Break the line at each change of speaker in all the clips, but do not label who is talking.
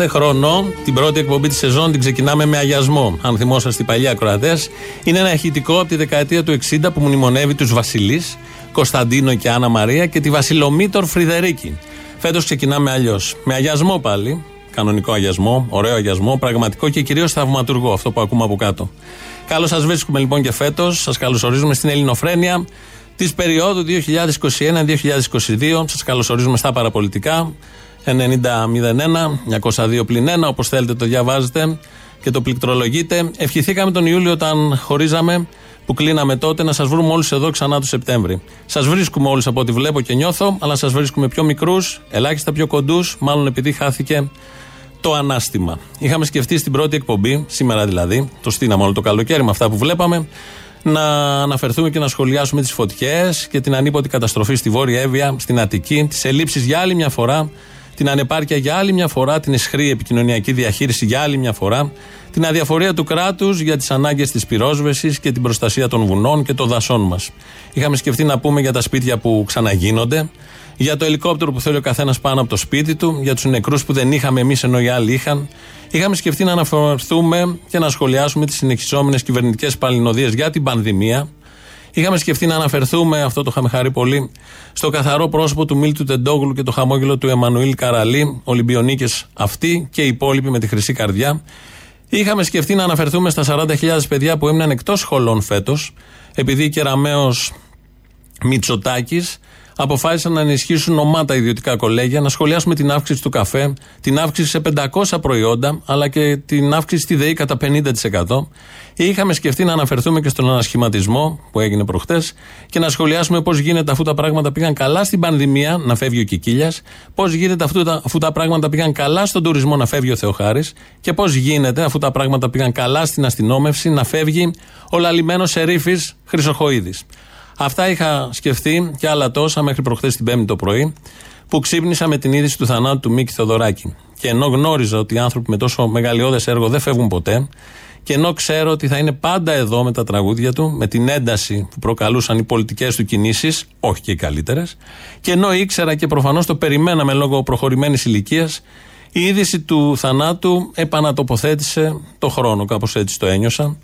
Κάθε χρόνο την πρώτη εκπομπή της σεζόν την ξεκινάμε με αγιασμό. Αν θυμόσαστε οι παλιοί ακροατές, είναι ένα ηχητικό από τη δεκαετία του 60 που μνημονεύει τους Βασιλείς, Κωνσταντίνο και Άννα Μαρία και τη Βασιλομήτωρ Φρυδερίκη. Φέτος ξεκινάμε αλλιώς. Με αγιασμό πάλι. Κανονικό αγιασμό, ωραίο αγιασμό, πραγματικό και κυρίως θαυματουργό, αυτό που ακούμε από κάτω. Καλώς σας βρίσκουμε λοιπόν και φέτος. Σας καλωσορίζουμε στην Ελληνοφρένεια της περίοδου 2021-2022. Σας καλωσορίζουμε στα παραπολιτικά. 90-01, 902 πλην 1, όπως θέλετε το διαβάζετε και το πληκτρολογείτε. Ευχηθήκαμε τον Ιούλιο όταν χωρίζαμε, που κλείναμε τότε, να σας βρούμε όλους εδώ ξανά το Σεπτέμβρη. Σας βρίσκουμε όλους από ό,τι βλέπω και νιώθω, αλλά σας βρίσκουμε πιο μικρούς, ελάχιστα πιο κοντούς, μάλλον επειδή χάθηκε το ανάστημα. Είχαμε σκεφτεί στην πρώτη εκπομπή, σήμερα δηλαδή, το στείναμε όλο το καλοκαίρι με αυτά που βλέπαμε, να αναφερθούμε και να σχολιάσουμε τις φωτιές και την ανίποτη καταστροφή στη Βόρεια Εύβοια, στην Αττική, τις ελλείψεις για άλλη μια φορά την ανεπάρκεια για άλλη μια φορά, την εσχρή επικοινωνιακή διαχείριση για άλλη μια φορά, την αδιαφορία του κράτους για τις ανάγκες της πυρόσβεσης και την προστασία των βουνών και των δασών μας. Είχαμε σκεφτεί να πούμε για τα σπίτια που ξαναγίνονται, για το ελικόπτερο που θέλει ο καθένας πάνω από το σπίτι του, για τους νεκρούς που δεν είχαμε εμείς ενώ οι άλλοι είχαν. Είχαμε σκεφτεί να αναφερθούμε και να σχολιάσουμε τις συνεχιζόμενες κυβερνητικές παλινοδίες για την πανδημία, Είχαμε σκεφτεί να αναφερθούμε, αυτό το είχαμε χαρεί πολύ, στο καθαρό πρόσωπο του Μίλτου Τεντόγλου και το χαμόγελο του Εμμανουήλ Καραλή, Ολυμπιονίκες αυτοί και οι υπόλοιποι με τη χρυσή καρδιά. Είχαμε σκεφτεί να αναφερθούμε στα 40.000 παιδιά που έμειναν εκτός σχολών φέτος, επειδή η Κεραμαίο Μητσοτάκης αποφάσισαν να ενισχύσουν ομάτα ιδιωτικά κολέγια, να σχολιάσουμε την αύξηση του καφέ, την αύξηση σε 500 προϊόντα, αλλά και την αύξηση στη ΔΕΗ κατά 50%. Είχαμε σκεφτεί να αναφερθούμε και στον ανασχηματισμό που έγινε προχτές και να σχολιάσουμε πώς γίνεται αφού τα πράγματα πήγαν καλά στην πανδημία, να φεύγει ο Κικίλιας, πώς γίνεται αφού τα, αφού τα πράγματα πήγαν καλά στον τουρισμό, να φεύγει ο Θεοχάρης και πώς γίνεται αφού τα πράγματα πήγαν καλά στην αστυνόμευση, να φεύγει ο λαλημένος Ερήφη Χρυσοχοίδης. Αυτά είχα σκεφτεί και άλλα τόσα μέχρι προχθές την Πέμπτη το πρωί, που ξύπνησα με την είδηση του θανάτου του Μίκη Θοδωράκη. Και ενώ γνώριζα ότι οι άνθρωποι με τόσο μεγαλειώδες έργο δεν φεύγουν ποτέ, και ενώ ξέρω ότι θα είναι πάντα εδώ με τα τραγούδια του, με την ένταση που προκαλούσαν οι πολιτικές του κινήσεις, όχι και οι καλύτερες, και ενώ ήξερα και προφανώς το περιμέναμε λόγω προχωρημένης ηλικίας, η είδηση του θανάτου επανατοποθέτησε το χρόνο, κάπως έτσι το ένιωσα.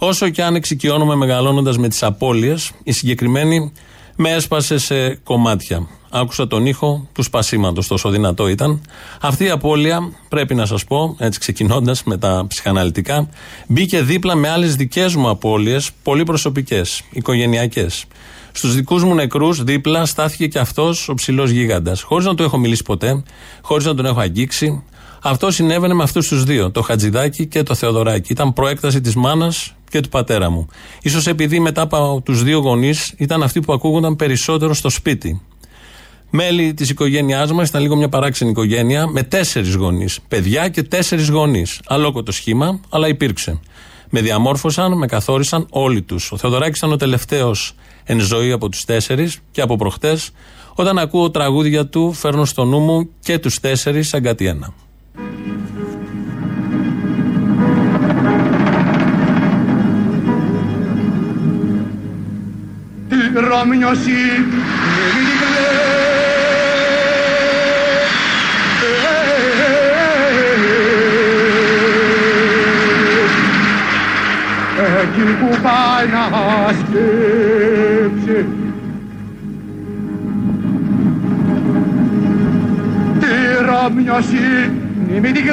Όσο και αν εξοικειώνομαι μεγαλώνοντας με τις απώλειες, η συγκεκριμένη με έσπασε σε κομμάτια. Άκουσα τον ήχο του σπασίματος, τόσο δυνατό ήταν. Αυτή η απώλεια, πρέπει να σας πω, έτσι ξεκινώντας με τα ψυχαναλυτικά, μπήκε δίπλα με άλλες δικές μου απώλειες, πολύ προσωπικές, οικογενειακές. Στους δικούς μου νεκρούς, δίπλα στάθηκε και αυτός ο ψηλός γίγαντας. Χωρίς να το έχω μιλήσει ποτέ, χωρίς να τον έχω αγγίξει. Αυτό συνέβαινε με αυτούς τους δύο, το Χατζηδάκι και το Θεοδωράκι. Ήταν προέκταση της μάνας και του πατέρα μου. σω επειδή μετά από τους δύο γονείς ήταν αυτοί που ακούγονταν περισσότερο στο σπίτι. Μέλη της οικογένειάς μας ήταν λίγο μια παράξενη οικογένεια με τέσσερις γονείς. Παιδιά και τέσσερις γονείς. Αλόκοτο σχήμα, αλλά υπήρξε. Με διαμόρφωσαν, με καθόρισαν όλοι τους. Ο Θεοδωράκης ήταν ο τελευταίος εν ζωή από τους τέσσερις και από προχτές. Όταν ακούω τραγούδια του, φέρνω στο νου μου και τους τέσσερις σαν κάτι ένα. Ρωμιώσει Εκεί που πάει να σκέψει. Τη Ρωμιώσει μην την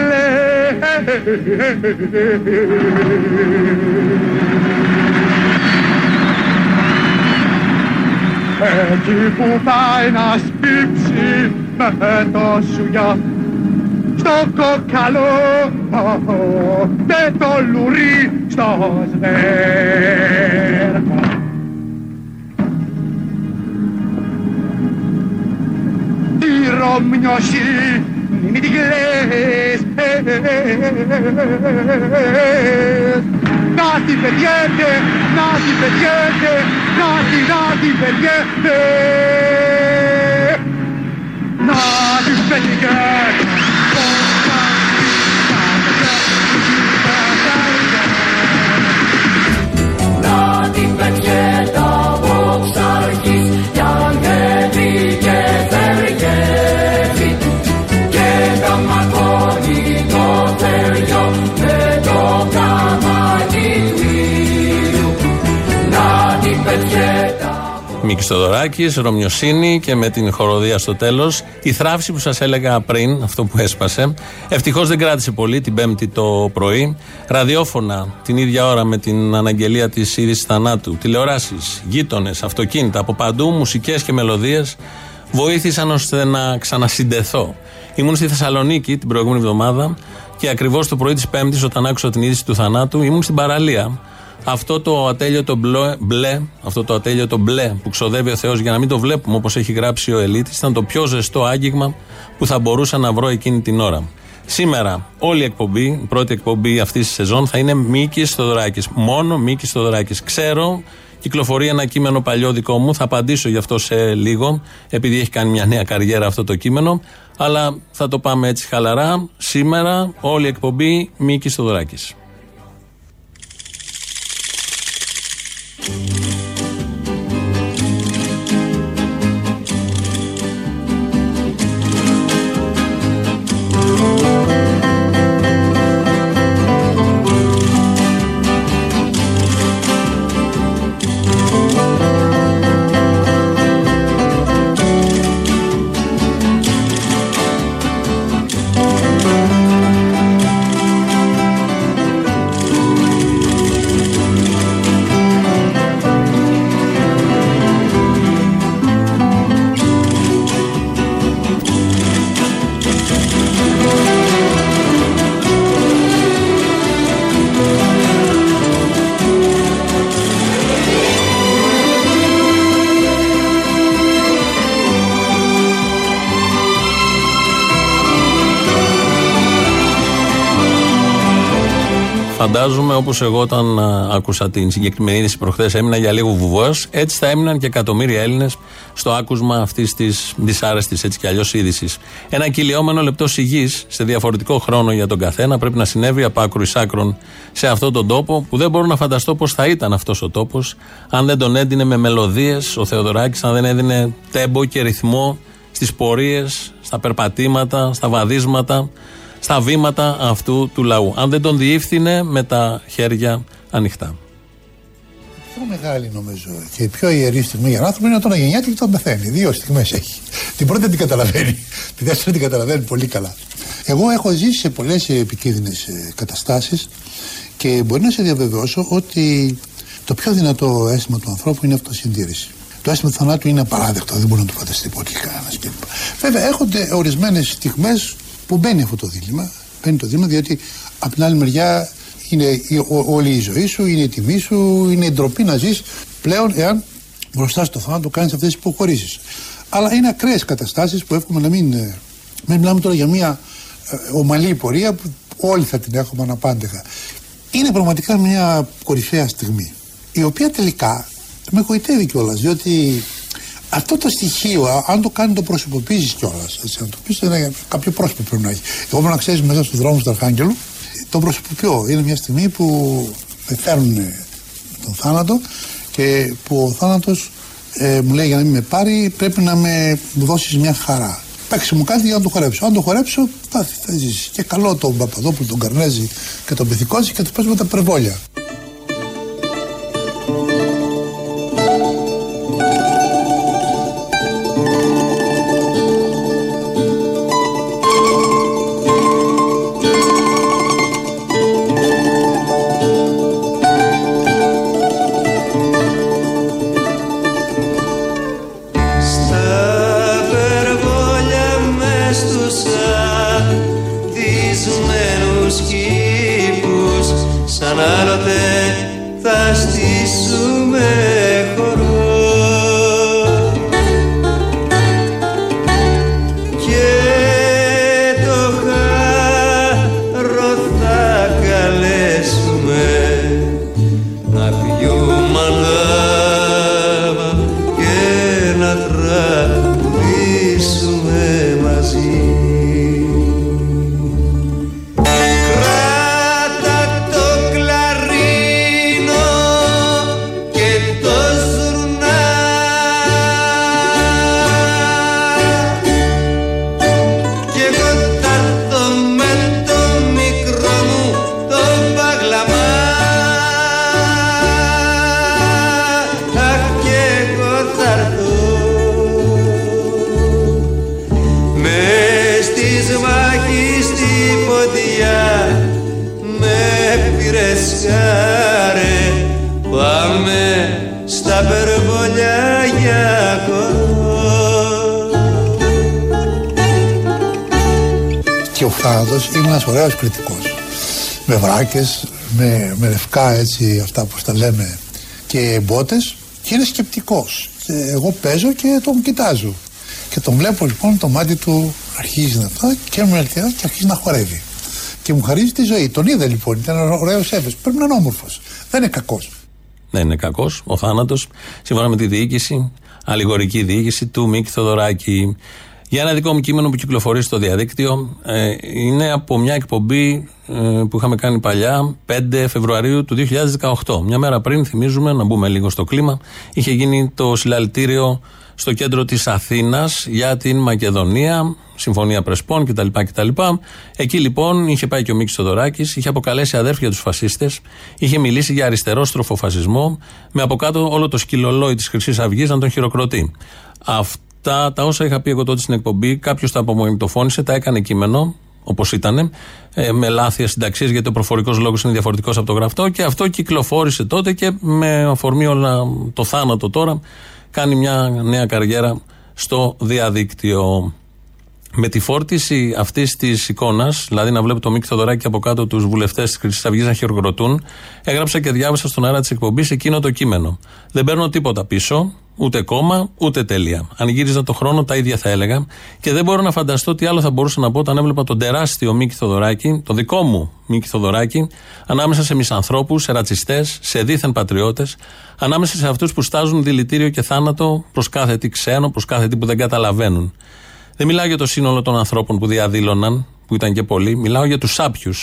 Εκεί που πάει να σπίψει με το σουγιά στο κοκαλό και το λουρί στο σβέρκο. Τι ρομνιώσει μην την κλαις να την πετιέται, να την πετιέται, να την, να την πετιέται. Να την πετιέται. Να την Θοδωράκη, Ρωμιοσύνη και με την χοροδία στο τέλος. Η θράψη που σας έλεγα πριν, αυτό που έσπασε, ευτυχώς δεν κράτησε πολύ την Πέμπτη το πρωί. Ραδιόφωνα την ίδια ώρα με την αναγγελία της είδηση θανάτου. Τηλεοράσεις, γείτονες, αυτοκίνητα από παντού, μουσικές και μελωδίες βοήθησαν ώστε να ξανασυντεθώ. Ήμουν στη Θεσσαλονίκη την προηγούμενη εβδομάδα και ακριβώς το πρωί της Πέμπτης, όταν άκουσα την είδηση του θανάτου, ήμουν στην παραλία αυτό το ατέλειωτο μπλε, μπλε, αυτό το ατέλειωτο μπλε που ξοδεύει ο Θεός για να μην το βλέπουμε όπως έχει γράψει ο Ελίτης, ήταν το πιο ζεστό άγγιγμα που θα μπορούσα να βρω εκείνη την ώρα. Σήμερα, όλη η εκπομπή, η πρώτη εκπομπή αυτής της σεζόν θα είναι Μίκη Θοδωράκη. Μόνο Μίκη Θοδωράκη. Ξέρω, κυκλοφορεί ένα κείμενο παλιό δικό μου, θα απαντήσω γι' αυτό σε λίγο, επειδή έχει κάνει μια νέα καριέρα αυτό το κείμενο. Αλλά θα το πάμε έτσι χαλαρά. Σήμερα, όλη η εκπομπή Μίκη Θοδωράκη. Φαντάζομαι όπως εγώ όταν άκουσα την συγκεκριμένη είδηση προχθές έμεινα για λίγο βουβός, έτσι θα έμειναν και εκατομμύρια Έλληνες στο άκουσμα αυτής της δυσάρεστης έτσι κι αλλιώς είδησης. Ένα κυλιόμενο λεπτό σιγής σε διαφορετικό χρόνο για τον καθένα πρέπει να συνέβη από άκρου εις άκρων σε αυτόν τον τόπο που δεν μπορώ να φανταστώ πώς θα ήταν αυτός ο τόπος αν δεν τον έντυνε με μελωδίες ο Θεοδωράκης, αν δεν έδινε τέμπο και ρυθμό στις πορείες, στα περπατήματα, στα βαδίσματα στα βήματα αυτού του λαού. Αν δεν τον διεύθυνε με τα χέρια ανοιχτά.
Πιο μεγάλη νομίζω και η πιο ιερή στιγμή για έναν άνθρωπο είναι όταν γεννιέται και όταν πεθαίνει. Δύο στιγμές έχει. Την πρώτη την καταλαβαίνει. Τη δεύτερη την καταλαβαίνει πολύ καλά. Εγώ έχω ζήσει σε πολλές επικίνδυνες καταστάσεις και μπορεί να σε διαβεβαιώσω ότι το πιο δυνατό αίσθημα του ανθρώπου είναι αυτοσυντήρηση. Το αίσθημα του θανάτου είναι απαράδεκτο, δεν μπορεί να το φανταστεί ποτέ κανένας Βέβαια, έχονται ορισμένες στιγμές που μπαίνει αυτό το δίλημα. Μπαίνει το δίλημα διότι από την άλλη μεριά είναι όλη η ζωή σου, είναι η τιμή σου, είναι η ντροπή να ζεις πλέον εάν μπροστά στο θάνατο κάνεις αυτές τις υποχωρήσεις. Αλλά είναι ακραίες καταστάσεις που εύχομαι να μην. Ε, μην μιλάμε τώρα για μια ε, ομαλή πορεία που όλοι θα την έχουμε αναπάντεχα. Είναι πραγματικά μια κορυφαία στιγμή. Η οποία τελικά με γοητεύει κιόλας, διότι αυτό το στοιχείο, αν το κάνει, το προσωποποιήσεις κιόλας. Αν το πεις, κάποιο πρόσωπο πρέπει να έχει. Εγώ να ξέρεις μέσα στους δρόμους του Αρχάγγελου, το προσωποποιώ. Είναι μια στιγμή που με φέρνουν τον θάνατο και που ο θάνατος ε, μου λέει για να μην με πάρει, πρέπει να με δώσεις μια χαρά. Παίξει μου κάτι για να το χορέψω. Αν το χορέψω, θα, θα ζήσεις. Και καλό τον Παπαδόπουλο, τον Καρνέζη και τον Πυθικόζη και τους παίζουμε τα περβόλια. Με βράκες, με, με λευκά έτσι, αυτά που τα λέμε και μπότες και είναι σκεπτικός. Εγώ παίζω και τον κοιτάζω. Και τον βλέπω λοιπόν το μάτι του αρχίζει να αυτά και μου έρθει και αρχίζει να χορεύει. Και μου χαρίζει τη ζωή. Τον είδε λοιπόν, ήταν ωραίος έφες. Πρέπει να είναι όμορφος. Δεν είναι κακός.
Δεν είναι κακός ο θάνατος. Σύμφωνα με τη διοίκηση, αλληγορική διοίκηση του Μίκη Θοδωράκη. Για ένα δικό μου κείμενο που κυκλοφορεί στο διαδίκτυο, ε, είναι από μια εκπομπή ε, που είχαμε κάνει παλιά, 5 Φεβρουαρίου του 2018. Μια μέρα πριν, θυμίζουμε, να μπούμε λίγο στο κλίμα, είχε γίνει το συλλαλητήριο στο κέντρο της Αθήνας για την Μακεδονία, Συμφωνία Πρεσπών κτλ. κτλ. Εκεί λοιπόν είχε πάει και ο Μίκης Θοδωράκης, είχε αποκαλέσει αδέρφια τους φασίστες, είχε μιλήσει για αριστερόστροφο φασισμό, με από κάτω όλο το σκυλολόι της Χρυσής Αυγής να τον χειροκροτεί. Αυτά τα όσα είχα πει εγώ τότε στην εκπομπή, κάποιος τα απομονητοφώνησε, τα έκανε κείμενο, όπως ήταν, ε, με λάθη συνταξίε, γιατί ο προφορικός λόγος είναι διαφορετικός από το γραφτό και αυτό κυκλοφόρησε τότε και με αφορμή όλα το θάνατο τώρα κάνει μια νέα καριέρα στο διαδίκτυο. Με τη φόρτιση αυτής της εικόνας, δηλαδή να βλέπω το Μίκη Θοδωράκη από κάτω τους βουλευτές της Χρυσής Αυγής να χειροκροτούν, έγραψα και διάβασα στον αέρα της εκπομπής εκείνο το κείμενο. Δεν παίρνω τίποτα πίσω, ούτε κόμμα, ούτε τέλεια. Αν γύριζα το χρόνο, τα ίδια θα έλεγα. Και δεν μπορώ να φανταστώ τι άλλο θα μπορούσα να πω όταν έβλεπα τον τεράστιο Μίκη Θοδωράκη, το δικό μου Μίκη Θοδωράκη, ανάμεσα σε μισανθρώπους, σε ρατσιστές, σε δίθεν πατριώτες, ανάμεσα σε αυτούς που στάζουν δηλητήριο και θάνατο προς κάθε τι ξένο, προς κάθε τι που δεν καταλαβαίνουν. Δεν μιλάω για το σύνολο των ανθρώπων που διαδήλωναν, που ήταν και πολλοί, μιλάω για τους σάπιου,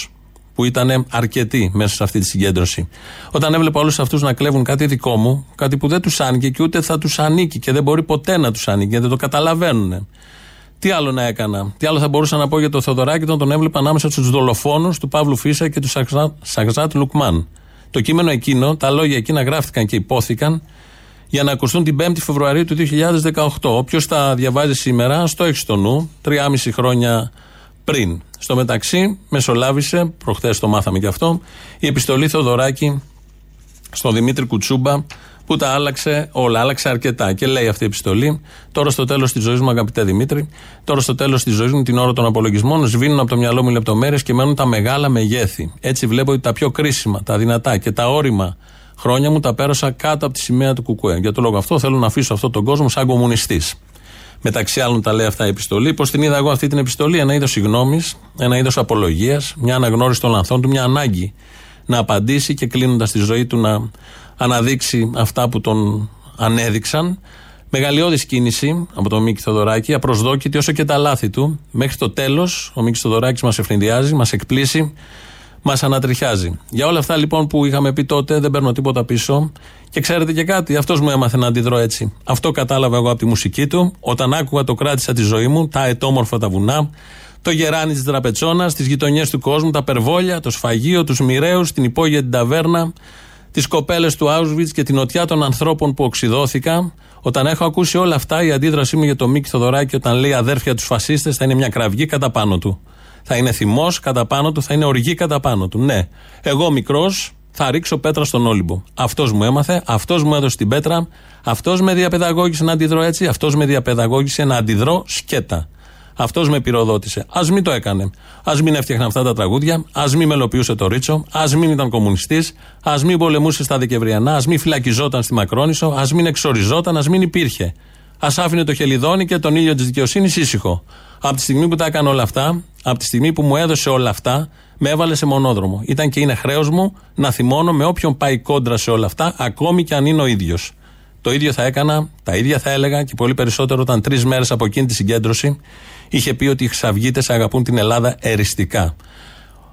που ήταν αρκετοί μέσα σε αυτή τη συγκέντρωση. Όταν έβλεπα όλους αυτούς να κλέβουν κάτι δικό μου, κάτι που δεν τους άνοιγε και ούτε θα τους ανήκει και δεν μπορεί ποτέ να τους ανήκει, γιατί δεν το καταλαβαίνουν. Τι άλλο να έκανα, τι άλλο θα μπορούσα να πω για το Θεοδωράκη όταν τον έβλεπα ανάμεσα στους δολοφόνους του Παύλου Φίσα και του Σαγζάτ Λουκμάν; Το κείμενο εκείνο, τα λόγια εκείνα γράφτηκαν και υπόθηκαν για να ακουστούν την 5η Φεβρουαρίου του 2018. Όποιος τα διαβάζει σήμερα, στο έχει στο νου, 3,5 χρόνια πριν. Στο μεταξύ, μεσολάβησε, προχθές το μάθαμε και αυτό, η επιστολή Θοδωράκη στον Δημήτρη Κουτσούμπα, που τα άλλαξε όλα, άλλαξε αρκετά. Και λέει αυτή η επιστολή, τώρα στο τέλος της ζωής μου, αγαπητέ Δημήτρη, τώρα στο τέλος της ζωής μου, την ώρα των απολογισμών, σβήνουν από το μυαλό μου λεπτομέρειες και μένουν τα μεγάλα μεγέθη. Έτσι βλέπω ότι τα πιο κρίσιμα, τα δυνατά και τα όρημα χρόνια μου τα πέρασα κάτω από τη σημαία του Κουκουέ. Για το λόγο αυτό θέλω να αφήσω αυτόν τον κόσμο σαν κομμουνιστής. Μεταξύ άλλων τα λέει αυτά η επιστολή. Πώ την είδα εγώ αυτή την επιστολή, ένα είδος συγγνώμη, ένα είδος απολογίας, μια αναγνώριση των λανθών του, μια ανάγκη να απαντήσει και κλείνοντας τη ζωή του να αναδείξει αυτά που τον ανέδειξαν. Μεγαλειώδη κίνηση από τον Μίκη Θοδωράκη, απροσδόκητη όσο και τα λάθη του. Μέχρι το τέλος, ο Μίκης Θοδωράκης μας ευνηδιάζει, μας εκπλήσει, μας ανατριχιάζει. Για όλα αυτά λοιπόν που είχαμε πει τότε, δεν παίρνω τίποτα πίσω. Και ξέρετε και κάτι, αυτός μου έμαθε να αντιδρώ έτσι. Αυτό κατάλαβα εγώ από τη μουσική του. Όταν άκουγα το κράτησα τη ζωή μου, τα ετόμορφα τα βουνά, το γεράνι της τραπετσόνας, τις γειτονιές του κόσμου, τα περβόλια, το σφαγείο, τους μοιραίους, την υπόγεια την ταβέρνα, τις κοπέλες του Auschwitz και την οτιά των ανθρώπων που οξυδόθηκα. Όταν έχω ακούσει όλα αυτά, η αντίδρασή μου για το Μίκη Θοδωράκη όταν λέει αδέρφια τους φασίστες θα είναι μια κραυγή κατά πάνω του. Θα είναι θυμός κατά πάνω του, θα είναι οργή κατά πάνω του. Ναι, εγώ μικρός θα ρίξω πέτρα στον Όλυμπο. Αυτός μου έμαθε, αυτός μου έδωσε την πέτρα, αυτός με διαπαιδαγώγησε να αντιδρώ έτσι, αυτός με διαπαιδαγώγησε να αντιδρώ σκέτα. Αυτός με πυροδότησε. Α μην το έκανε. Α μην έφτιαχνε αυτά τα τραγούδια. Α μην μελοποιούσε το Ρίτσο. Α μην ήταν κομμουνιστής. Α μην πολεμούσε στα Δεκεμβριανά. Α μην φυλακιζόταν στη Μακρόνισο. Α μην εξοριζόταν. Α μην υπήρχε. Α άφηνε το χελιδόνι και τον ήλιο της δικαιοσύνης ήσυχο. Από τη στιγμή που τα έκανε όλα αυτά, από τη στιγμή που μου έδωσε όλα αυτά, με έβαλε σε μονόδρομο. Ήταν και είναι χρέος μου να θυμώνω με όποιον πάει κόντρα σε όλα αυτά, ακόμη και αν είναι ο ίδιος. Το ίδιο θα έκανα, τα ίδια θα έλεγα και πολύ περισσότερο όταν τρεις μέρες από εκείνη τη συγκέντρωση είχε πει ότι οι Χρυσαυγίτε αγαπούν την Ελλάδα εριστικά.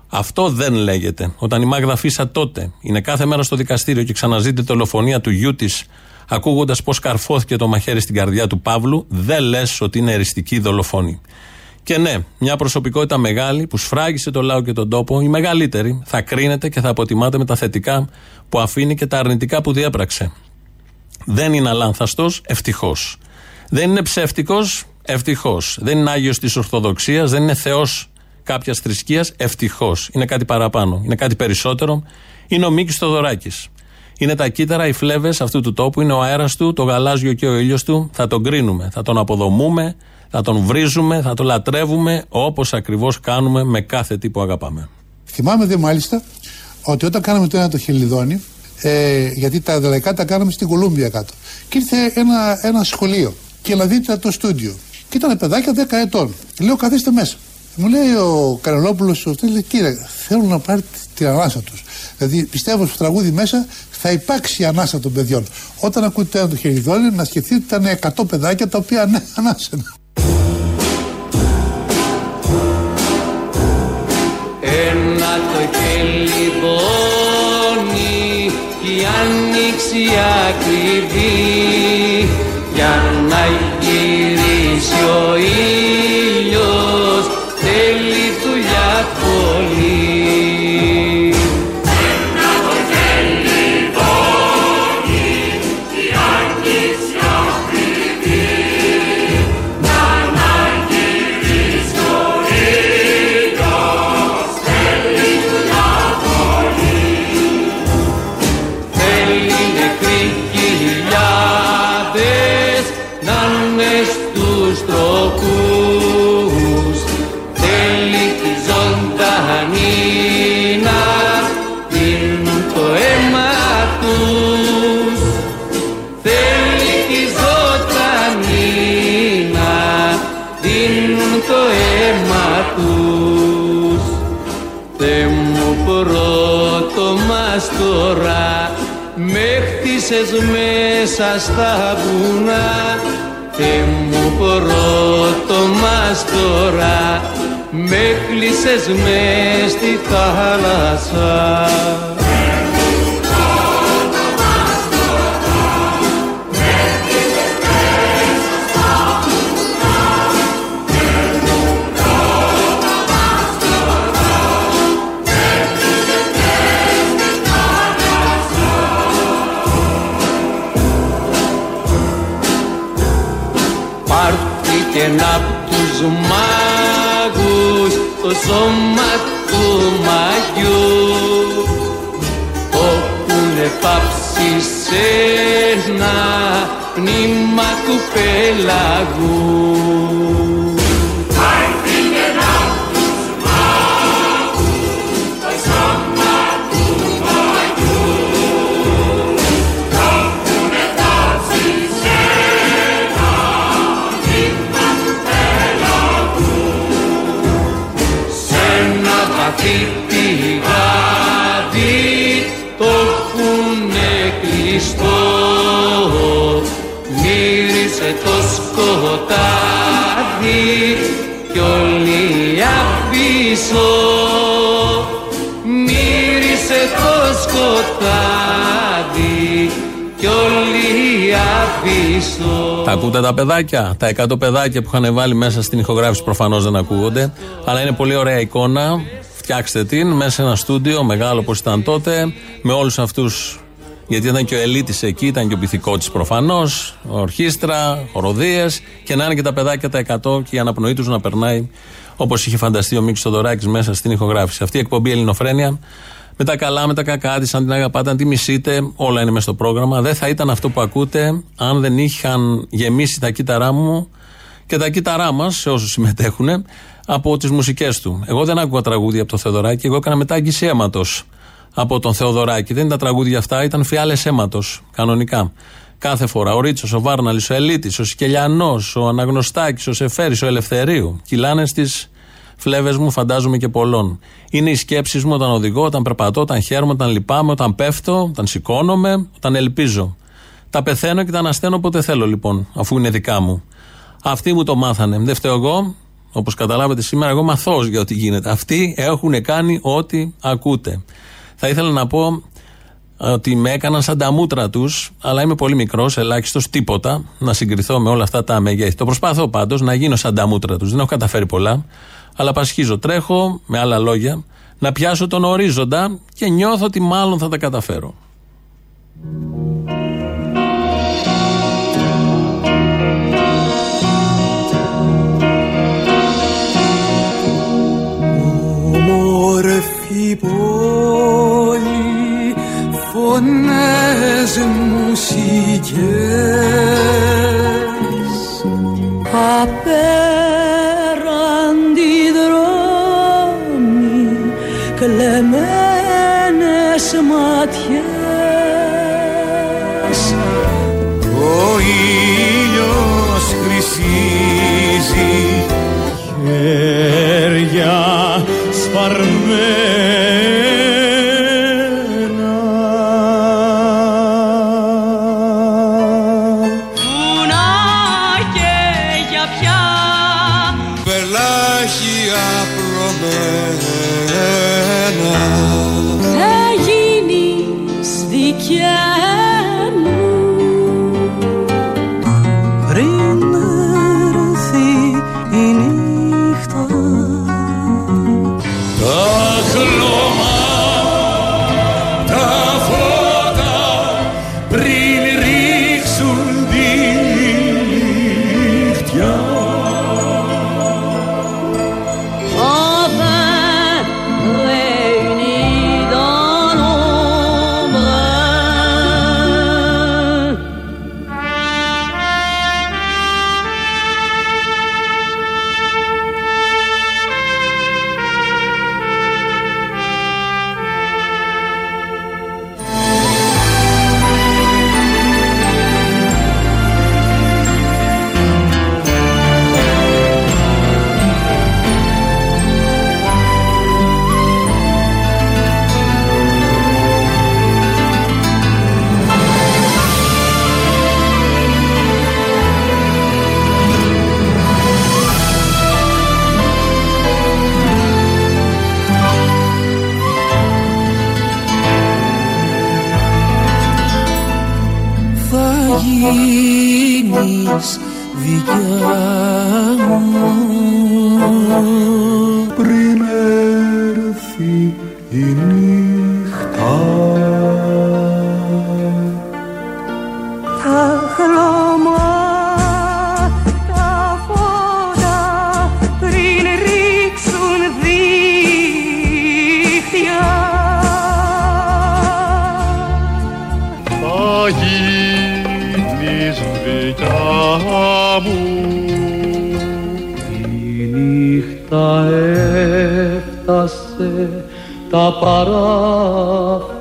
Αυτό δεν λέγεται. Όταν η Μάγδα Φίσα τότε είναι κάθε μέρα στο δικαστήριο και ξαναζεί τη δολοφονία του γιού της, ακούγοντας πώ καρφώθηκε το μαχαίρι στην καρδιά του Παύλου, δεν λες ότι είναι εριστική δολοφόνη. Και ναι, μια προσωπικότητα μεγάλη που σφράγισε το λαό και τον τόπο, η μεγαλύτερη, θα κρίνεται και θα αποτιμάται με τα θετικά που αφήνει και τα αρνητικά που διέπραξε. Δεν είναι αλάνθαστος, ευτυχώς. Δεν είναι ψεύτικος, ευτυχώς. Δεν είναι άγιος της Ορθοδοξίας, δεν είναι Θεός κάποιας θρησκείας, ευτυχώς. Είναι κάτι παραπάνω, είναι κάτι περισσότερο. Είναι ο Μίκης Θοδωράκης. Είναι τα κύτταρα, οι φλέβες αυτού του τόπου, είναι ο αέρας του, το γαλάζιο και ο ήλιος του. Θα τον κρίνουμε, θα τον αποδομούμε, θα τον βρίζουμε, θα τον λατρεύουμε όπως ακριβώς κάνουμε με κάθε τι που αγαπάμε.
Θυμάμαι δε μάλιστα ότι όταν κάναμε το ένα το χελιδόνι, ε, γιατί τα λαϊκά τα κάναμε στην Κολούμπια κάτω, και ήρθε ένα, ένα σχολείο και να δείτε το στούντιο. Και ήταν παιδάκια 10 ετών. Λέω καθίστε μέσα. Μου λέει ο Καρελόπουλο, λέει κύριε, θέλουν να πάρει την ανάσα τους. Δηλαδή πιστεύω στο τραγούδι μέσα θα υπάρξει η ανάσα των παιδιών. Όταν ακούτε το χεριδόνι, να σκεφτείτε ότι ήταν 100 παιδάκια τα οποία ναι, ανάσαν. Ένα το χελιδόνι η άνοιξη ακριβή για να γυρίσει ο ήλιος μέσα στα ένα απ' τους μάγους το σώμα του μαγιού. Όπουνε πάψει σε ένα πνήμα του πελαγού απίσω μύρισε το σκοτάδι κι όλοι απίσω
Τα ακούτε τα παιδάκια, τα 100 παιδάκια που είχαν βάλει μέσα στην ηχογράφηση προφανώς δεν ακούγονται αλλά είναι πολύ ωραία εικόνα. Φτιάξτε την μέσα σε ένα στούντιο μεγάλο όπως ήταν τότε με όλους αυτούς γιατί ήταν και ο Ελίτης εκεί, ήταν και ο πυθικότης προφανώς, ορχήστρα, χοροδίες και να είναι και τα παιδάκια τα 100 και η αναπνοή τους να περνάει όπως είχε φανταστεί ο Μίξ Θοδωράκη μέσα στην ηχογράφηση. Αυτή η εκπομπή Ελληνοφρένια με τα καλά, με τα κακά τη, αν την αγαπάτε, αν τη μισείτε, όλα είναι μέσα στο πρόγραμμα. Δεν θα ήταν αυτό που ακούτε αν δεν είχαν γεμίσει τα κύτταρά μου και τα κύτταρά μας, σε όσους συμμετέχουν, από τις μουσικές του. Εγώ δεν άκουγα τραγούδια από το Θεοδωράκη, εγώ έκανα μετάγγιση αίματος από τον Θεοδωράκη. Δεν ήταν τραγούδια αυτά, ήταν φιάλες αίματος, κανονικά. Κάθε φορά. Ο Ρίτσος, ο Βάρναλης, ο Ελίτης, ο Σικελιανό, ο Αναγνωστάκης, ο Σεφέρης, ο Ελευθερίου. Κυλάνε στις φλέβες μου, φαντάζομαι και πολλών. Είναι οι σκέψεις μου όταν οδηγώ, όταν περπατώ, όταν χαίρομαι, όταν λυπάμαι, όταν πέφτω, όταν σηκώνομαι, όταν ελπίζω. Τα πεθαίνω και τα ανασταίνω όποτε θέλω λοιπόν, αφού είναι δικά μου. Αυτοί μου το μάθανε. Δεν φταίω εγώ, όπως καταλάβετε σήμερα, εγώ μαθώς για ό,τι γίνεται. Αυτοί έχουν κάνει ό,τι ακούτε. Θα ήθελα να πω ότι με έκαναν σαν τα μούτρα τους, αλλά είμαι πολύ μικρός, ελάχιστος, τίποτα να συγκριθώ με όλα αυτά τα μεγέθη. Το προσπαθώ πάντως να γίνω σαν τα μούτρα τους. Δεν έχω καταφέρει πολλά, αλλά πασχίζω. Τρέχω, με άλλα λόγια, να πιάσω τον ορίζοντα και νιώθω ότι μάλλον θα τα καταφέρω.
πόλη φωνές μουσικές απέραντι δρόμοι κλεμμένες ματιές.
Ο ήλιος χρυσίζει
χέρια σπαρμένα.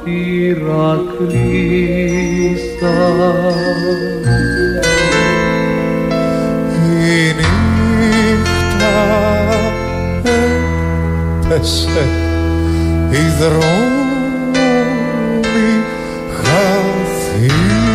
Παράθυρα κλείσαν
Η νύχτα έπεσε οι δρόμοι χαθήκαν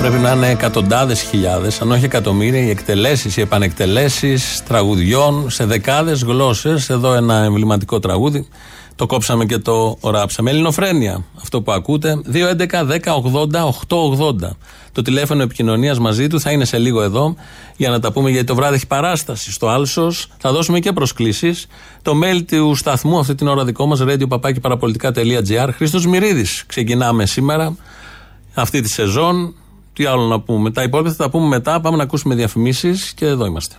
Πρέπει να είναι εκατοντάδες χιλιάδες, αν όχι εκατομμύρια, οι εκτελέσεις, οι επανεκτελέσεις τραγουδιών σε δεκάδες γλώσσες. Εδώ ένα εμβληματικό τραγούδι. Το κόψαμε και το ράψαμε. Ελληνοφρένεια. Αυτό που ακούτε. 2.11.10.80.880. Το τηλέφωνο επικοινωνίας μαζί του θα είναι σε λίγο εδώ για να τα πούμε γιατί το βράδυ έχει παράσταση στο Άλσος. Θα δώσουμε και προσκλήσεις. Το mail του σταθμού αυτή την ώρα δικό μας, radio Χρήστος Μυρίδης. Ξεκινάμε σήμερα αυτή τη σεζόν. Τι άλλο να πούμε. Τα υπόλοιπα θα τα πούμε μετά. Πάμε να ακούσουμε διαφημίσεις και εδώ είμαστε.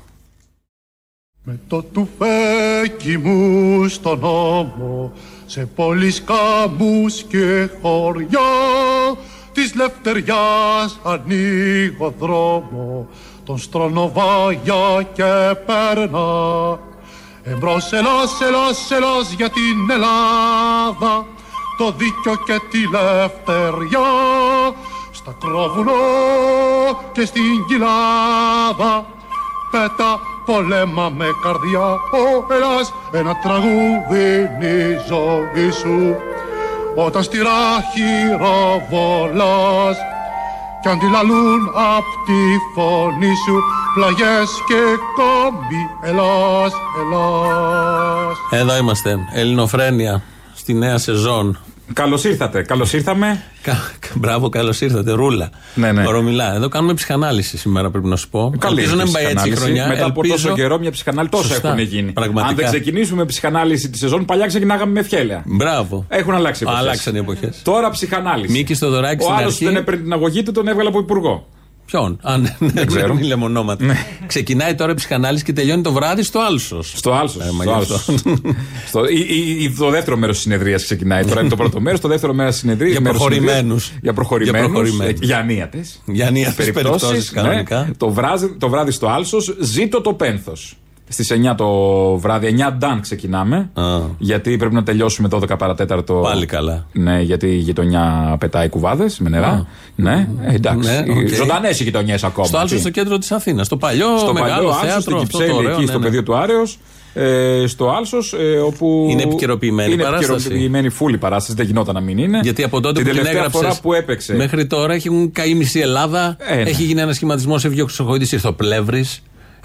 Με το τουφέκι μου στον ώμο σε πόλεις κάμπους και χωριά της λευτεριάς ανοίγω δρόμο τον στρονοβάγια και περνά Εμπρός ελάς, ελάς, ελάς για την Ελλάδα το δίκιο και τη λευτεριά. Στα κρόβουνο και στην κοιλάδα πέτα πολέμα με καρδιά ο Ελλάς ένα τραγούδι είναι η ζωή σου όταν στη ράχη ροβολάς κι αντιλαλούν απ' τη φωνή σου πλαγιές και κόμπι Ελλάς, Ελλάς
Εδώ είμαστε. Ελληνοφρένεια στη νέα σεζόν.
Καλώς ήρθατε. Καλώς ήρθαμε.
Κα- Μπράβο, καλώς ήρθατε. Ρούλα.
Ναι, ναι.
Ωρομιλά. Εδώ κάνουμε ψυχανάλυση σήμερα, πρέπει να σου πω.
Καλή
Ελπίζω να
είναι
μην πάει έτσι η
ψυχανάλυση.
χρονιά.
Μετά από
Ελπίζω-
τόσο καιρό μια ψυχανάλυση τόσα
Σωστά.
έχουν γίνει.
Πραγματικά.
Αν δεν ξεκινήσουμε με ψυχανάλυση τη σεζόν, παλιά ξεκινάγαμε με φιέλια.
Μπράβο.
Έχουν αλλάξει οι εποχές.
Αλλάξαν οι εποχές.
Τώρα ψυχανάλυση.
Μίκης Θοδωράκης
Ο
στην
άλλος
αρχή.
δεν έπαιρνε την αγωγή του, τον έβγαλε από υπουργό.
Ποιον; Α, ναι, ναι,
ξέρω.
μην λέμε ονόματα.
Ναι.
Ξεκινάει τώρα η ψυχανάλυση και τελειώνει το βράδυ στο Άλσος.
Στο Άλσος.
Ε, μα
στο
γι'
Άλσος.
αυτό.
Στο- ή- ή- ή το δεύτερο μέρος της συνεδρίας ξεκινάει. Τώρα είναι το πρώτο μέρος. Το δεύτερο μέρος της συνεδρίας.
Για προχωρημένους.
Για προχωρημένους.
Για προχωρημένους.
Για ανίατε.
Για ανίατες περιπτώσεις, κανονικά.
το, βράδυ, το βράδυ στο Άλσος ζήτω το πένθος. Στις 9 το βράδυ, 9 νταν ξεκινάμε.
Α.
Γιατί πρέπει να τελειώσουμε 12 παρατέταρτο.
Πάλι καλά.
Ναι, γιατί η γειτονιά πετάει κουβάδες με νερά. Ναι, ε, εντάξει.
Ναι, οκ.
Ζωντανές οι γειτονιές ακόμα.
Στο Άλσος
Τι;
στο κέντρο της Αθήνας. Στο παλιό
στο
μεγάλο
παλιό Άλσο,
θέατρο.
στην
αυτό το
Κυψέλη,
ωραίο,
εκεί
ναι,
στο
ναι.
πεδίο του Άρεος, ε, στο Άλσος, ε, όπου.
Είναι επικαιροποιημένη
είναι
παράσταση.
επικαιροποιημένη φουλ παράσταση, δεν γινόταν να μην είναι.
Γιατί από τότε
την
που την
τελευταία
έγραψες
φορά που έπαιξε.
Μέχρι τώρα έχουν καεί μισή Ελλάδα.
Ε, ναι.
Έχει γίνει ένα σχηματισμός σε Χρυσοχοΐδη Πλεύρη.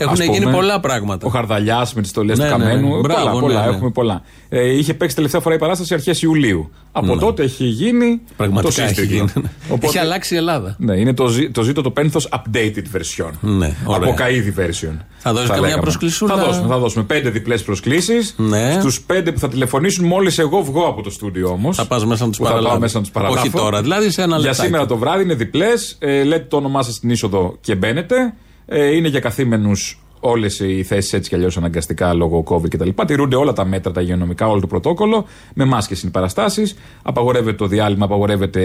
Έχουν
Ας
γίνει
πούμε,
πολλά πράγματα.
Ο Χαρδαλιάς με τις στολές
Ναι,
του
ναι,
Καμένου.
ναι. Μπράβο,
πολλά, πολλά,
ναι, ναι.
έχουμε πολλά. Ε, είχε παίξει τελευταία φορά η παράσταση αρχές Ιουλίου. Από τότε έχει γίνει.
Πραγματικά
το
έχει
σύστημα.
γίνει.
Οπότε-
Έχει αλλάξει η Ελλάδα.
Ναι, είναι το, ζή- το ζήτο το πένθος updated version.
Ναι, ωραία.
Από καίδη version.
Θα δώσεις καμιά
λέγαμε.
προσκλησούλα;
Θα δώσουμε, θα δώσουμε πέντε διπλές προσκλήσεις.
Ναι.
Στους πέντε που θα τηλεφωνήσουν, μόλις εγώ βγω από το στούντιο όμως.
Θα πας μέσα να τους
Θα πάω
παραλάβεις.
μέσα να τους παραλάβω.
Όχι τώρα, δηλαδή σε ένα
Για
λεπτάκι.
σήμερα το βράδυ είναι διπλές. Ε, λέτε το όνομά σας στην είσοδο και μπαίνετε. Ε, είναι για καθήμενους όλες οι θέσεις έτσι κι αλλιώς αναγκαστικά λόγω COVID κτλ. Τηρούνται όλα τα μέτρα, τα υγειονομικά, όλο το πρωτόκολλο. Με μάσκες είναι παραστάσεις. Απαγορεύεται το διάλειμμα, απαγορεύεται.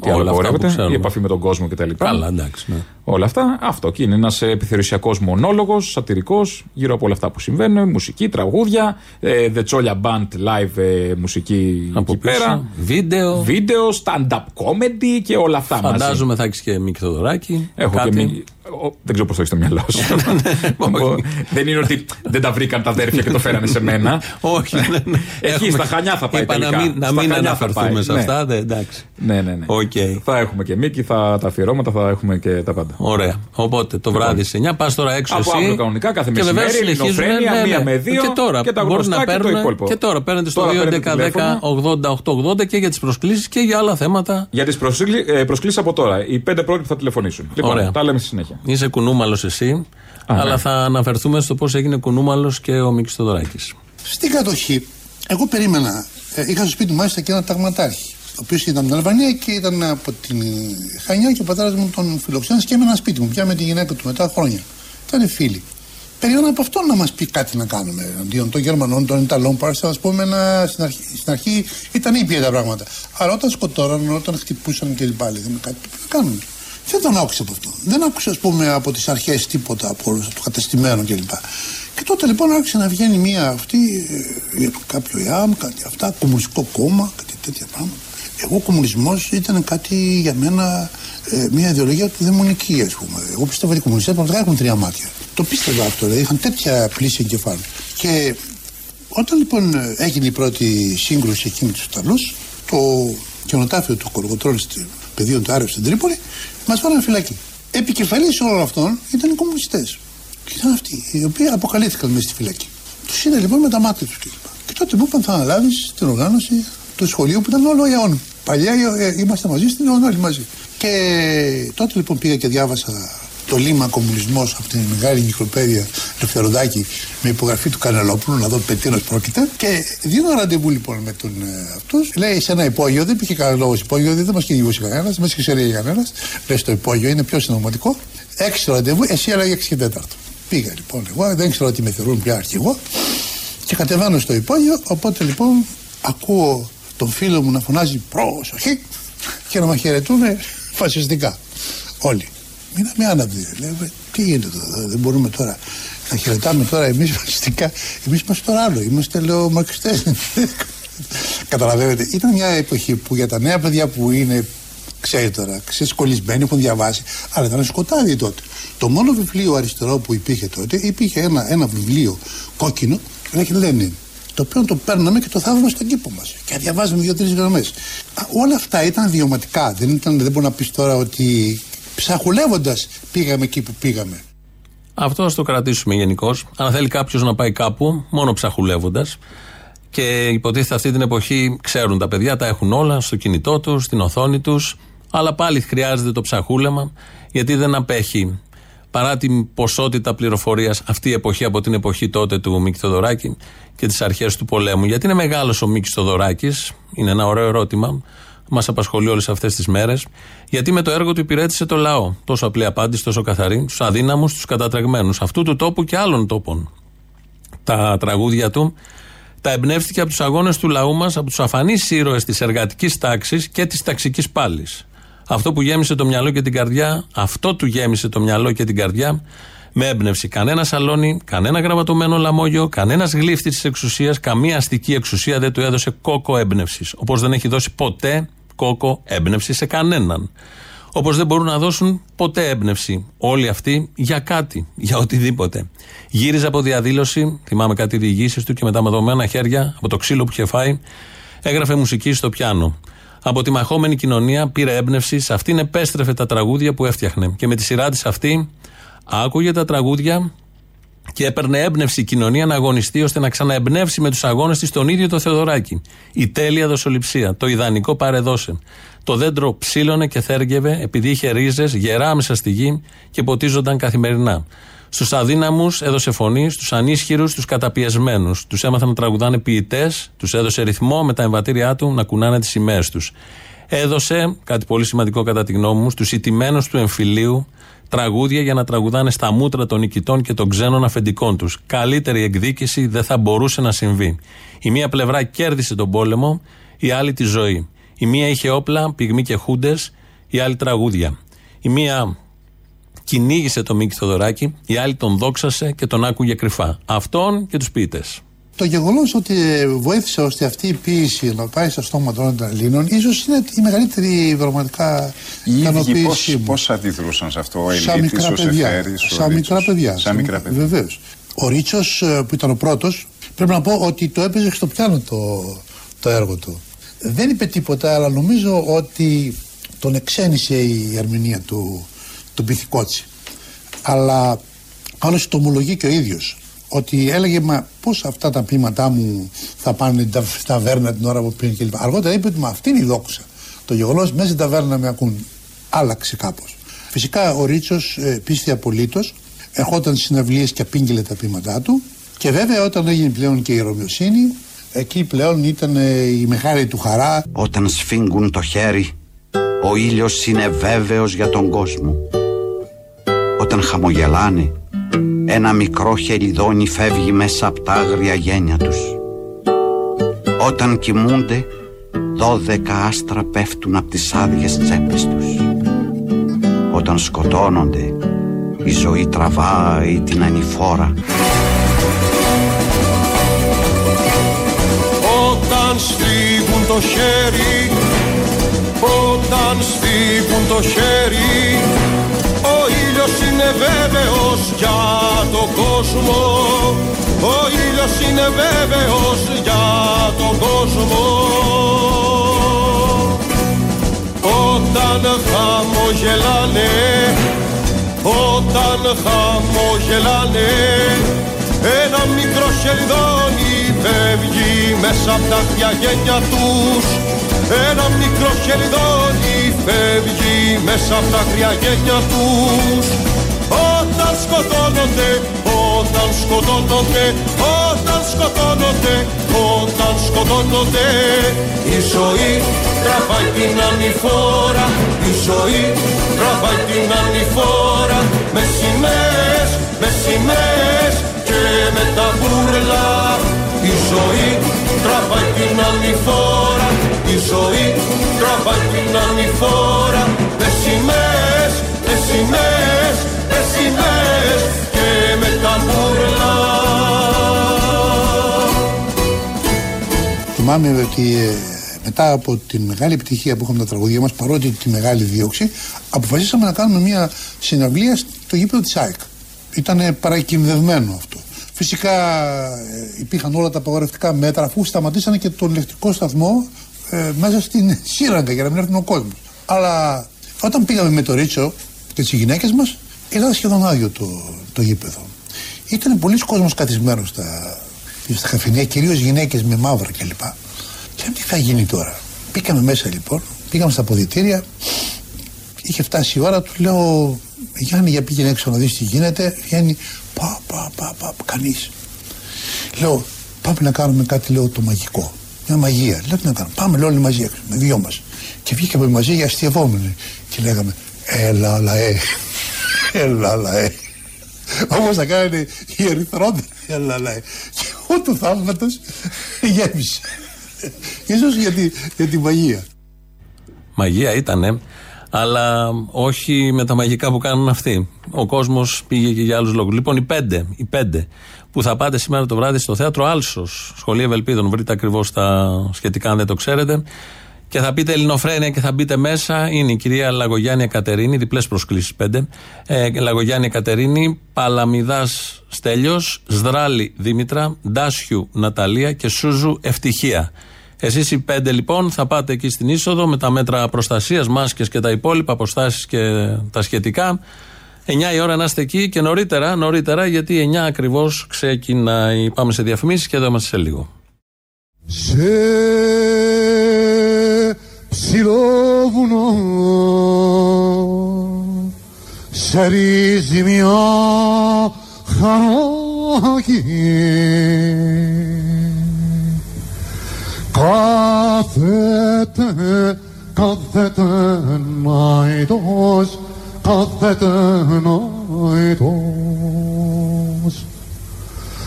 Τι άλλο
Όλα αυτά που
απαγορεύεται.
ξέρουμε.
Η επαφή με τον κόσμο κτλ.
Καλά, εντάξει. Ναι.
Όλα αυτά. Αυτό και είναι ένας επιθεωρησιακός μονόλογος, σατυρικός, γύρω από όλα αυτά που συμβαίνουν. Μουσική, τραγούδια. Ε, The Cholla Band live ε, μουσική
Από
εκεί
πίσω.
πέρα.
Βίντεο.
Βίντεο, stand-up comedy και όλα αυτά μαζί.
Φαντάζομαι θα έχεις και Μίκη Θοδωράκη.
Έχω
κάτι.
και μη... ο, δεν ξέρω πώς το έχεις στο μυαλό σου. Ο- δεν είναι ότι δεν τα βρήκαν τα αδέρφια και το φέρανε σε μένα.
Όχι, ναι, ναι.
Εκεί
Έχουμε-
στα Χανιά θα πάει.
Είπα να
τελικά.
μην, να
Στα
μην
Χανιά θα
αναφερθούμε
πάει.
σε
Ναι.
αυτά. δε, εντάξει.
Ναι, ναι, ναι.
Οκ.
Θα έχουμε και Μίκη, θα, τα αφιερώματα, θα έχουμε και τα πάντα.
Ωραία. Οπότε το βράδυ σε 9 πας τώρα έξω
Από
εσύ.
αύριο κανονικά, κάθε
και βεβαίως
μεσημέρι,
συνεχίζουμε,
ελληνοφρένεια,
ναι,
μία
ναι.
με δύο
Και τώρα
και τα
μπορούν
γνωστά
να
και το
παίρνουν.
υπόλοιπο.
Και τώρα παίρνετε στο
Τώρα
2, 11,
παίρνετε
10,
τηλέφωνο.
80, 8, 80 και για τις προσκλήσεις και για άλλα θέματα.
Για τις προσκλήσεις από τώρα. Οι πέντε πρώτοι που θα τηλεφωνήσουν. Λοιπόν,
Ωραία.
τα λέμε στη συνέχεια.
Είσαι κουνούμαλος εσύ.
Α,
αλλά
ναι.
θα αναφερθούμε στο πώς έγινε κουνούμαλος και ο Μίκης Θοδωράκης.
Στην κατοχή, εγώ περίμενα. Ε, είχα στο σπίτι μου μάλιστα και ένα ταγματάρχη. Ο οποίος ήταν από την Αλβανία και ήταν από την ε, Χανιά και ο πατέρας μου τον φιλοξένησε και έμενα σπίτι μου. Πια με τη γυναίκα του μετά χρόνια. Ήταν φίλοι. Περίμενα από αυτόν να μας πει κάτι να κάνουμε αντίον των Γερμανών, των Ιταλών. Πάρσα, α πούμε, να, στην, αρχή, στην αρχή ήταν ήπια τα πράγματα. Αλλά όταν σκοτώραν, όταν χτυπούσαν και λοιπά, λέγαμε κάτι πρέπει να κάνουμε. Δεν τον άκουσα από αυτό. Δεν άκουσα, ας πούμε, από τις αρχές τίποτα από όλο το κατεστημένο κλπ. Και τότε λοιπόν άρχισε να βγαίνει μία αυτή, ε, για το κάποιο ΙΑΜ, κάτι αυτά, κομμουνιστικό κόμμα, κάτι τέτοια πράγματα. Εγώ ο κομμουνισμός ήταν κάτι για μένα, ε, μια ιδεολογία του δαιμονική, ας πούμε. Εγώ πιστεύω ότι οι κομμουνιστές πραγματικά έχουν τρία μάτια. Το πίστευα αυτό, δηλαδή είχαν τέτοια πλήση εγκεφάλου. Και όταν λοιπόν ε, έγινε η πρώτη σύγκρουση εκεί με τους Ιταλούς, το καινοτάφιο του Κολοκοτρόλη στο πεδίο του Άρεου στην Τρίπολη, μας βάλανε φυλακή. Επικεφαλής όλων αυτών ήταν οι κομμουνιστές. Και ήταν αυτοί οι οποίοι αποκαλύφθηκαν μέσα στη φυλακή. Τους είδα λοιπόν με τα μάτια τους κλπ. Και τότε μου είπαν θα αναλάβεις την οργάνωση του σχολείου που ήταν όλο αιών. Παλιά ε, είμαστε μαζί στην αιών όλοι μαζί. Και τότε λοιπόν πήγα και διάβασα το λίμα κομμουνισμός αυτή την μεγάλη εγκυκλοπαίδεια Λευθεροδάκη με υπογραφή του Κανελόπουλου να δω πετίνο πρόκειται. Και δίνω ραντεβού λοιπόν με τον ε, αυτούς. Λέει σε ένα υπόγειο, δεν πήγε κανένα λόγος υπόγειο, δεν μας κυνηγούσε κανένας, δεν μας ξέρει κανένας. Λέει στο υπόγειο, είναι πιο συνωματικό. Έξι το ραντεβού, εσύ έλεγε 6 και 4. Πήγα λοιπόν εγώ, δεν ξέρω τι με θεωρούν πια αρχηγό. Και κατεβαίνω στο υπόγειο, οπότε λοιπόν ακούω τον φίλο μου να φωνάζει προσοχή και να με χαιρετούν φασιστικά. Όλοι. Μείναμε άναυδοι. Λέμε, τι γίνεται εδώ, δεν μπορούμε τώρα να χαιρετάμε τώρα εμείς φασιστικά. Εμείς είμαστε τώρα άλλο, είμαστε λέω μαρξιστέ. Καταλαβαίνετε, ήταν μια εποχή που για τα νέα παιδιά που είναι, ξέρει τώρα, ξεσκολισμένοι, έχουν διαβάσει, αλλά ήταν σκοτάδι τότε. Το μόνο βιβλίο αριστερό που υπήρχε τότε, υπήρχε ένα, ένα βιβλίο κόκκινο, λέγεται Λένιν. Το οποίο το παίρναμε και το θάβαμε στον κήπο μας. Και διαβάζαμε δύο-τρεις γραμμές. Όλα αυτά ήταν βιωματικά. Δεν, ήταν, δεν μπορεί να πεις τώρα ότι ψαχουλεύοντας πήγαμε εκεί που πήγαμε.
Αυτό ας το κρατήσουμε γενικώς. Αν θέλει κάποιος να πάει κάπου, μόνο ψαχουλεύοντας. Και υποτίθεται αυτή την εποχή ξέρουν τα παιδιά, τα έχουν όλα στο κινητό τους, στην οθόνη τους. Αλλά πάλι χρειάζεται το ψαχούλεμα, γιατί δεν απέχει παρά την ποσότητα πληροφορίας αυτή η εποχή από την εποχή τότε του Μίκη Θοδωράκη και τις αρχές του πολέμου. Γιατί είναι μεγάλος ο Μίκης Θοδωράκης, είναι ένα ωραίο ερώτημα. μας απασχολεί όλες αυτές τις μέρες. Γιατί με το έργο του υπηρέτησε το λαό. Τόσο απλή απάντηση, τόσο καθαρή. Τους αδύναμους, τους κατατρεγμένους. Αυτού του τόπου και άλλων τόπων. Τα τραγούδια του τα εμπνεύστηκε από τους αγώνες του λαού μας, από τους αφανείς ήρωες της εργατικής τάξης και της ταξικής πάλης. Αυτό που γέμισε το μυαλό και την καρδιά, αυτό του γέμισε το μυαλό και την καρδιά με έμπνευση. Κανένα σαλόνι, κανένα γραμματωμένο λαμόγιο, κανένας γλύφτη της εξουσίας, καμία αστική εξουσία δεν του έδωσε κόκο έμπνευσης. Όπως δεν έχει δώσει ποτέ κόκο έμπνευση σε κανέναν. Όπως δεν μπορούν να δώσουν ποτέ έμπνευση όλοι αυτοί για κάτι, για οτιδήποτε. Γύριζε από διαδήλωση, θυμάμαι κάτι διηγήσεις του και με τα μαδωμένα χέρια, από το ξύλο που είχε φάει, έγραφε μουσική στο πιάνο. Από τη μαχόμενη κοινωνία πήρε έμπνευση, σε αυτήν επέστρεφε τα τραγούδια που έφτιαχνε. Και με τη σειρά της αυτή άκουγε τα τραγούδια και έπαιρνε έμπνευση η κοινωνία να αγωνιστεί ώστε να ξαναεμπνεύσει με τους αγώνες της τον ίδιο το Θεοδωράκη. Η τέλεια δοσοληψία, το ιδανικό παρεδώσε. Το δέντρο ψήλωνε και θέργευε επειδή είχε ρίζες γερά μέσα στη γη και ποτίζονταν καθημερινά. Στους αδύναμους έδωσε φωνή, στους ανίσχυρους, στους καταπιεσμένους. Τους έμαθαν να τραγουδάνε ποιητές, τους έδωσε ρυθμό με τα εμβατήριά του να κουνάνε τις σημαίες τους. Έδωσε, κάτι πολύ σημαντικό κατά τη γνώμη μου, στους ηττημένους του εμφυλίου τραγούδια για να τραγουδάνε στα μούτρα των νικητών και των ξένων αφεντικών τους. Καλύτερη εκδίκηση δεν θα μπορούσε να συμβεί. Η μία πλευρά κέρδισε τον πόλεμο, η άλλη τη ζωή. Η μία είχε όπλα, πυγμή και χούντες, η άλλη τραγούδια. Η μία κυνήγησε τον Μίκη Θοδωράκη, η άλλη τον δόξασε και τον άκουγε κρυφά. Αυτόν και τους ποιητές.
Το γεγονός ότι βοήθησε ώστε αυτή η ποίηση να πάει στα στόματα των Ελλήνων, ίσως είναι η μεγαλύτερη πραγματικά ικανοποίησή μου.
Πώς αντιδρούσαν σε αυτό, ο
Σαν
Ελίτης,
μικρά
ο
παιδιά.
Σεφέρης, ο
Σαν
Ρίτσος.
μικρά παιδιά.
Σαν μικρά παιδιά.
Βεβαίως. Ο Ρίτσος που ήταν ο πρώτος, πρέπει να πω ότι το έπαιζε στο πιάνο το, το έργο του. Δεν είπε τίποτα, αλλά νομίζω ότι τον εξένησε η ερμηνεία του, του Πυθικότσι. Αλλά άλλωστε το ομολογεί και ο ίδιος. Ότι έλεγε, Μα πώς αυτά τα ποίηματά μου θα πάνε τα- στην ταβέρνα την ώρα που πριν κλπ. Αργότερα είπε ότι Μα αυτή είναι η δόξα. Το γεγονός μέσα στην ταβέρνα με ακούν. Άλλαξε κάπως. Φυσικά ο Ρίτσος ε, πίστη απολύτως. Ερχόταν στις συναυλίες και απήγγειλε τα ποίηματά του. Και βέβαια όταν έγινε πλέον και η Ρωμιοσύνη, εκεί πλέον ήταν ε, η μεγάλη του χαρά.
Όταν σφίγγουν το χέρι, ο ήλιος είναι βέβαιος για τον κόσμο. Όταν χαμογελάνε, ένα μικρό χεριδόνι φεύγει μέσα από τα άγρια γένια τους. Όταν κοιμούνται, δώδεκα άστρα πέφτουν από τις άδειες τσέπες τους. Όταν σκοτώνονται, η ζωή τραβάει την ανηφόρα.
Όταν σφίγγουν το χέρι Όταν σφίγγουν το χέρι Ο ήλιος είναι βέβαιος για τον κόσμο. Ο ήλιος είναι βέβαιος για τον κόσμο. Όταν χαμογελάνε Όταν χαμογελάνε ένα μικρό χεριδόνι φεύγει μέσα από τα χρειαγένια τους. Ένα μικρό χεριδόνι φεύγει μέσα από τα χρειαγένια τους. Όταν σκοτώνονται, όταν σκοτώνονται, όταν σκοτώνονται, όταν σκοτώνονται. Η ζωή τραβάει την ανηφόρα, η ζωή τραβάει την ανηφόρα. Με σημαίες, με σημαίες και με τα μπούρλα Η ζωή τραβάει την ανηφόρα, η ζωή τραβάει την ανηφόρα
Θυμάμαι ότι ε, μετά από τη μεγάλη επιτυχία που είχαμε τα τραγουδία μας, παρότι τη μεγάλη δίωξη, αποφασίσαμε να κάνουμε μια συναυλία στο γήπεδο της ΑΕΚ. Ήταν παρακινδευμένο αυτό. Φυσικά ε, υπήρχαν όλα τα απαγορευτικά μέτρα αφού σταματήσανε και τον ηλεκτρικό σταθμό ε, μέσα στην σύραγγα για να μην έρθουν ο κόσμος. Αλλά όταν πήγαμε με το Ρίτσο και τις γυναίκες μας, ήταν σχεδόν άδειο το, το γήπεδο. Ήταν πολλοί κόσμος καθισμένος στα, στα καφενεία, κυρίως γυναίκες με μαύρα κλπ. Και λέμε, τι θα γίνει τώρα; Μπήκαμε μέσα λοιπόν, πήγαμε στα ποδητήρια, είχε φτάσει η ώρα, του λέω Γιάννη για πήγαινε έξω να δεις τι γίνεται. Βγαίνει, πα, πα, πα, πα, κανείς. Λέω, πάμε να κάνουμε κάτι, λέω, το μαγικό. Μια μαγεία. Λέω, τι να κάνουμε. Πάμε, λέω, όλοι μαζί έξω, με δυο μας. Και βγήκαμε μαζί για αστειευόμενοι. Και λέγαμε, έλα λαέ, έλα λαέ. Όπω θα κάνει η ερυθρότητα, έλα λαέ. Και ο του θαύματος γέμισε. Ίσως για, τη, για τη μαγεία.
Μαγεία ήτανε, αλλά όχι με τα μαγικά που κάνουν αυτοί. Ο κόσμος πήγε και για άλλους λόγους. Λοιπόν, οι πέντε, οι πέντε που θα πάτε σήμερα το βράδυ στο θέατρο Άλσος, Σχολείο Ευελπίδων, βρείτε ακριβώς τα σχετικά αν δεν το ξέρετε. Και θα πείτε Ελληνοφρένια και θα μπείτε μέσα. Είναι η κυρία Λαγογιάννη Κατερίνη, διπλές προσκλήσεις πέντε. Ε, Λαγογιάννη Κατερίνη, Παλαμιδάς Στέλιος, Σδράλη Δήμητρα, Ντάσιου Ναταλία και Σούζου Ευτυχία. Εσείς οι πέντε λοιπόν θα πάτε εκεί στην είσοδο με τα μέτρα προστασίας, μάσκες και τα υπόλοιπα, αποστάσεις και τα σχετικά. 9 η ώρα να είστε εκεί και νωρίτερα, νωρίτερα γιατί 9 ακριβώς ξεκινάει. Πάμε σε διαφημίσεις και εδώ είμαστε σε λίγο.
Σε ψηλό βουνό σε ρίζει μια χαράκι κάθεται, κάθεται ναητός κάθεται ναητός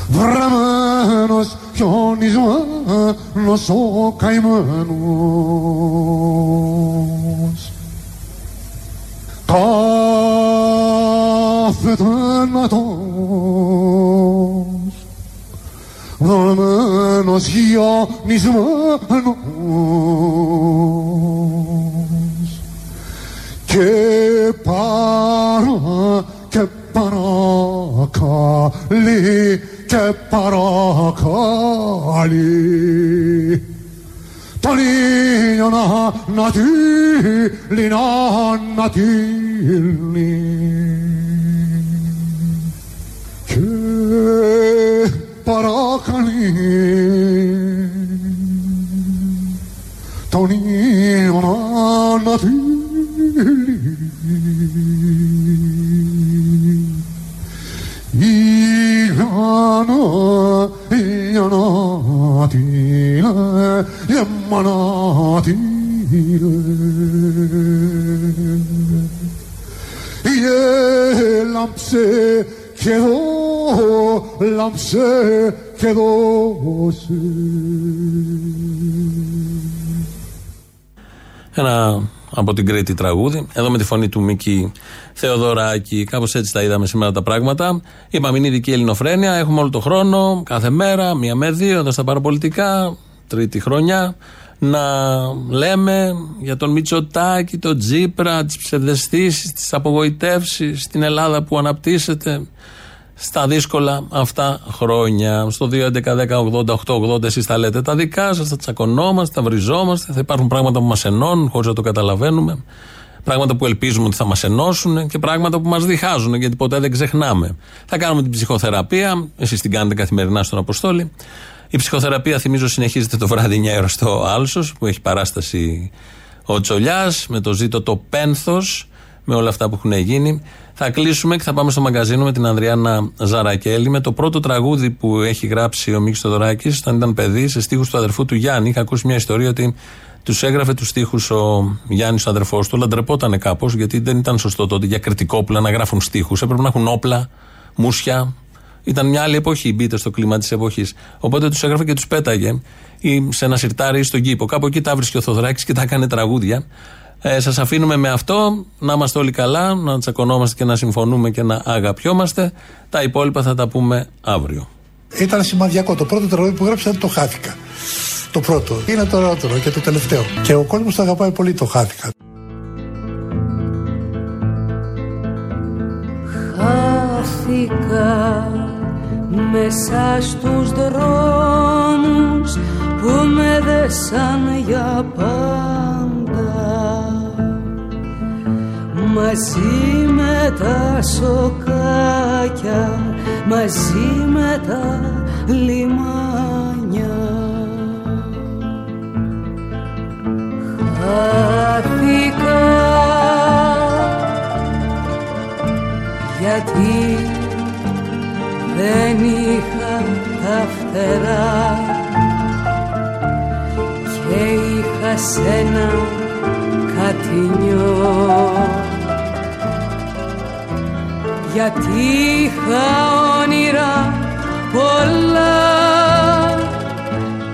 βραμμένος χιονισμένος ο καημένος. Κάθεται ναητός βραμμένος χιονισμένος. Και παρά και παρακαλεί και παρακαλεί τον ήλιο να, να τύλει, να, να τύλει. Και παρακαλεί τον ήλιο να, να τύλει. Ήλιανο, ήλιανο τύλε, γεμμανο τύλε. Λάμψε και εδώ, λάμψε και δώσε.
Ένα από την Κρήτη τραγούδι. Εδώ με τη φωνή του Μίκη Θεοδωράκη. Κάπως έτσι τα είδαμε σήμερα τα πράγματα. Είπαμε είναι ειδική ελληνοφρένεια. Έχουμε όλο το χρόνο, κάθε μέρα, μία με δύο, εδώ στα παραπολιτικά, τρίτη χρονιά. Να λέμε για τον Μητσοτάκη, τον Τζίπρα, τις ψευδεστήσεις, τις απογοητεύσεις, την Ελλάδα που αναπτύσσεται στα δύσκολα αυτά χρόνια. Στο 2.11.10.80.880 εσείς τα λέτε τα δικά σας, θα τσακωνόμαστε, θα βριζόμαστε, θα υπάρχουν πράγματα που μας ενώνουν χωρίς να το καταλαβαίνουμε. Πράγματα που ελπίζουμε ότι θα μας ενώσουν και πράγματα που μας διχάζουν γιατί ποτέ δεν ξεχνάμε. Θα κάνουμε την ψυχοθεραπεία, εσείς την κάνετε καθημερινά στον Αποστόλη. Η ψυχοθεραπεία, θυμίζω, συνεχίζεται το βράδυ 9 ώρα στο Άλσος που έχει παράσταση ο Τσολιάς με το ζήτο το πένθος, με όλα αυτά που έχουν γίνει. Θα κλείσουμε και θα πάμε στο μαγκαζίνο με την Ανδριάννα Ζαρακέλη με το πρώτο τραγούδι που έχει γράψει ο Μίξ Τοδωράκη όταν ήταν παιδί σε στίχους του αδερφού του Γιάννη. Είχα ακούσει μια ιστορία ότι τους έγραφε τους στίχους ο Γιάννης, ο αδερφός του, αλλά ντρεπόταν κάπως γιατί δεν ήταν σωστό τότε για κριτικόπουλα να γράφουν στίχους. Έπρεπε να έχουν όπλα, μουσια. Ήταν μια άλλη εποχή, μπείτε στο κλίμα της εποχής. Οπότε τους έγραφε και τους πέταγε ή σε ένα σιρτάρι ή στον κήπο. Κάπου εκεί τα βρίσκει ο Θοδράκη και τα έκανε τραγούδια. Ε, Σας αφήνουμε με αυτό. Να είμαστε όλοι καλά, να τσακωνόμαστε και να συμφωνούμε και να αγαπιόμαστε. Τα υπόλοιπα θα τα πούμε αύριο.
Ήταν σημαδιακό. Το πρώτο τραγούδι που γράψα το χάθηκα. Το πρώτο. Είναι το ερώτημα και το τελευταίο. Και ο κόσμος το αγαπάει πολύ το χάθηκα.
Χάθηκα μέσα στους δρόμους που με δέσαν για πάντα μαζί με τα σοκάκια μαζί με τα λιμάνια χάθηκα γιατί δεν είχα τα φτερά και είχα σένα
κατηνιό γιατί είχα όνειρα πολλά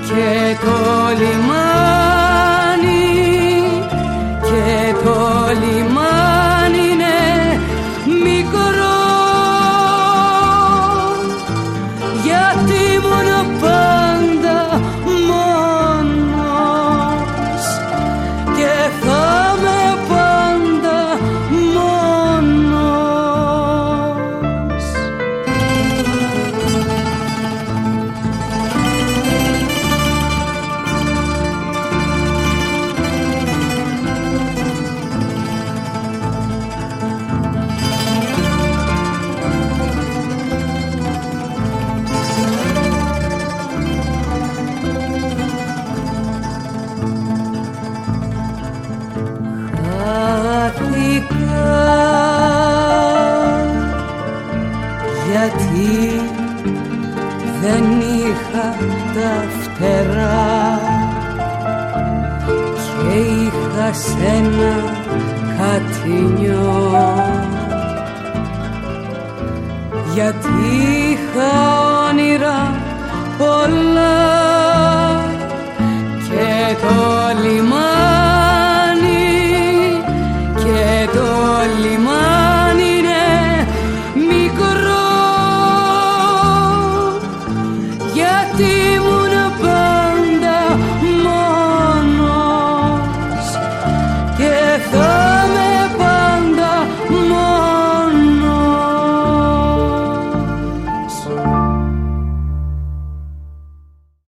και το λιμάνι και